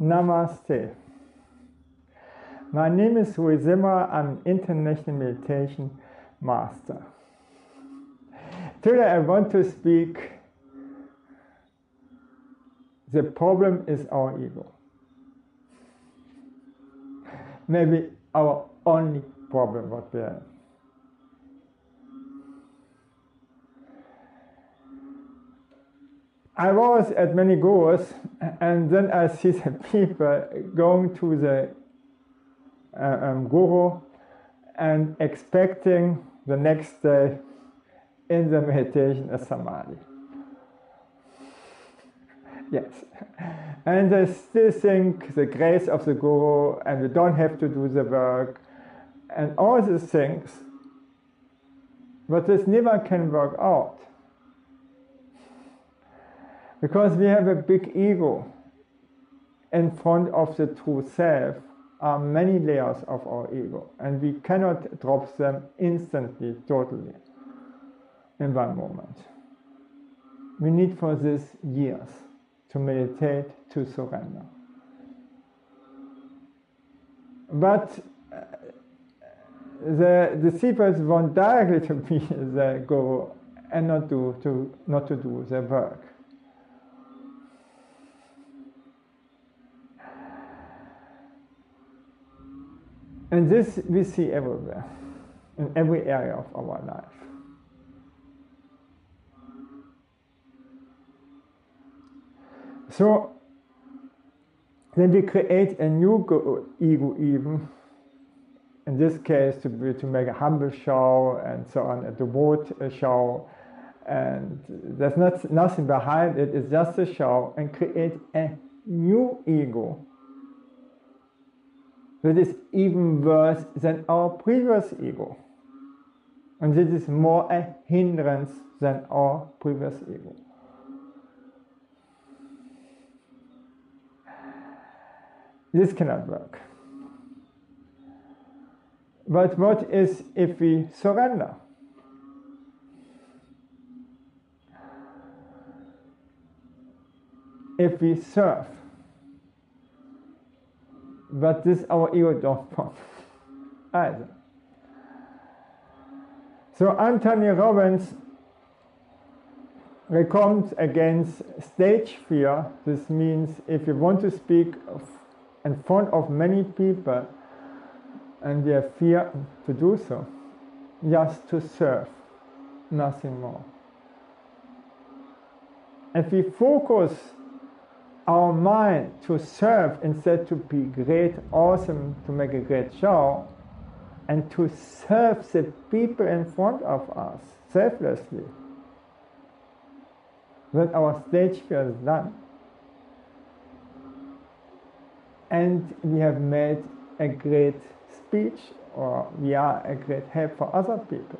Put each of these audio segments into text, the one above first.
Namaste. My name is Rui Zimmer. I'm an international meditation master. Today I want to speak. The problem is our ego. Maybe our only problem what we have. I was at many gurus, and then I see the people going to the uh, um, guru and expecting the next day in the meditation a samadhi. Yes. And they still think the grace of the guru, and we don't have to do the work, and all these things. But this never can work out. Because we have a big ego in front of the true self are many layers of our ego and we cannot drop them instantly, totally, in one moment. We need for this years to meditate, to surrender. But uh, the disciples want directly to be the guru and not to, to, not to do the work. And this we see everywhere, in every area of our life. So then we create a new ego even, in this case to, be, to make a humble show and so on, a devout show, and there's not, nothing behind it, it's just a show, and create a new ego that is even worse than our previous ego. And this is more a hindrance than our previous ego. This cannot work. But what is if we surrender? If we serve? But this our ego don't want either. So Anthony Robbins recommends against stage fear. This means if you want to speak in front of many people and have fear to do so, just to serve, nothing more. If we focus our mind to serve instead to be great, awesome, to make a great show, and to serve the people in front of us selflessly. When our stage fear is done. And we have made a great speech or we are a great help for other people.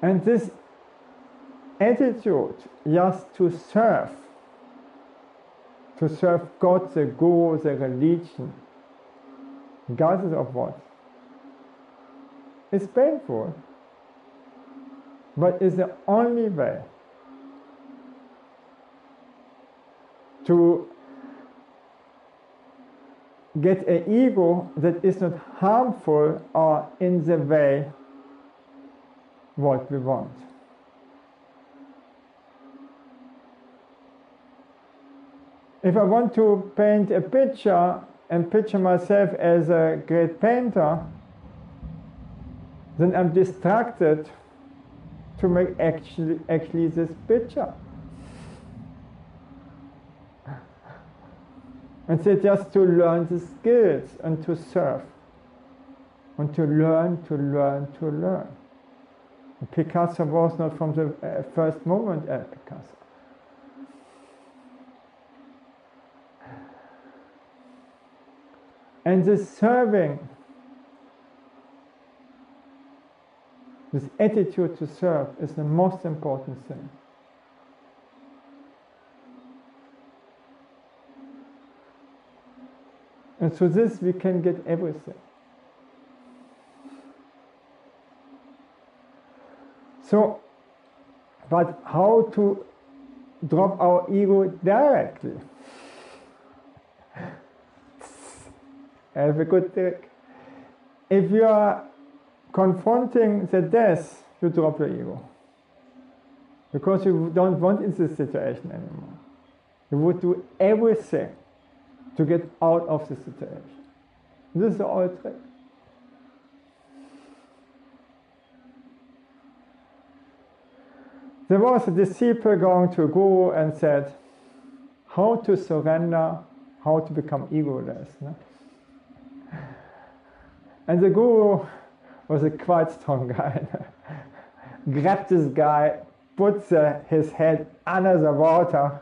And this attitude just to serve, to serve God, the Guru, the religion, regardless of what, is painful, but is the only way to get an ego that is not harmful or in the way what we want. If I want to paint a picture and picture myself as a great painter, then I'm distracted to make actually, actually this picture. And so just to learn the skills and to serve. And to learn, to learn, to learn. Picasso was not from the uh, first moment at Picasso. And this serving, this attitude to serve is the most important thing. And through this we can get everything. So, but how to drop our ego directly? Have a good trick. If you are confronting the death, you drop your ego. Because you don't want in this situation anymore. You would do everything to get out of the situation. This is the old trick. There was a disciple going to a guru and said, How to surrender, how to become egoless. No? And the guru was a quite strong guy. Grabbed this guy, put the, his head under the water.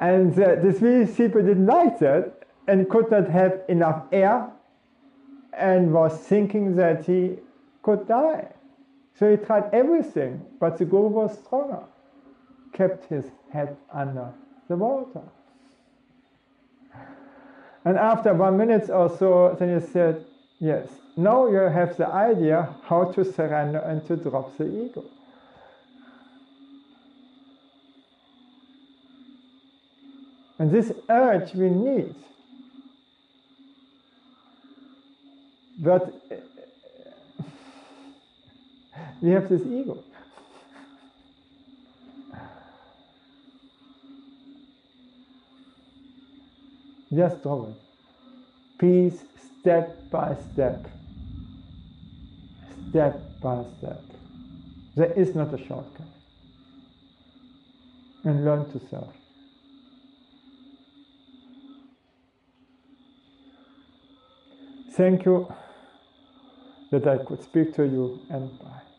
and uh, this disciple didn't like that and could not have enough air and was thinking that he could die. So he tried everything, but the guru was stronger, kept his head under the water. And after one minute or so, then he said, Yes, now you have the idea how to surrender and to drop the ego. And this urge we need. But we have this ego. Just drop it. Peace step by step. Step by step. There is not a shortcut. And learn to serve. Thank you that I could speak to you and bye.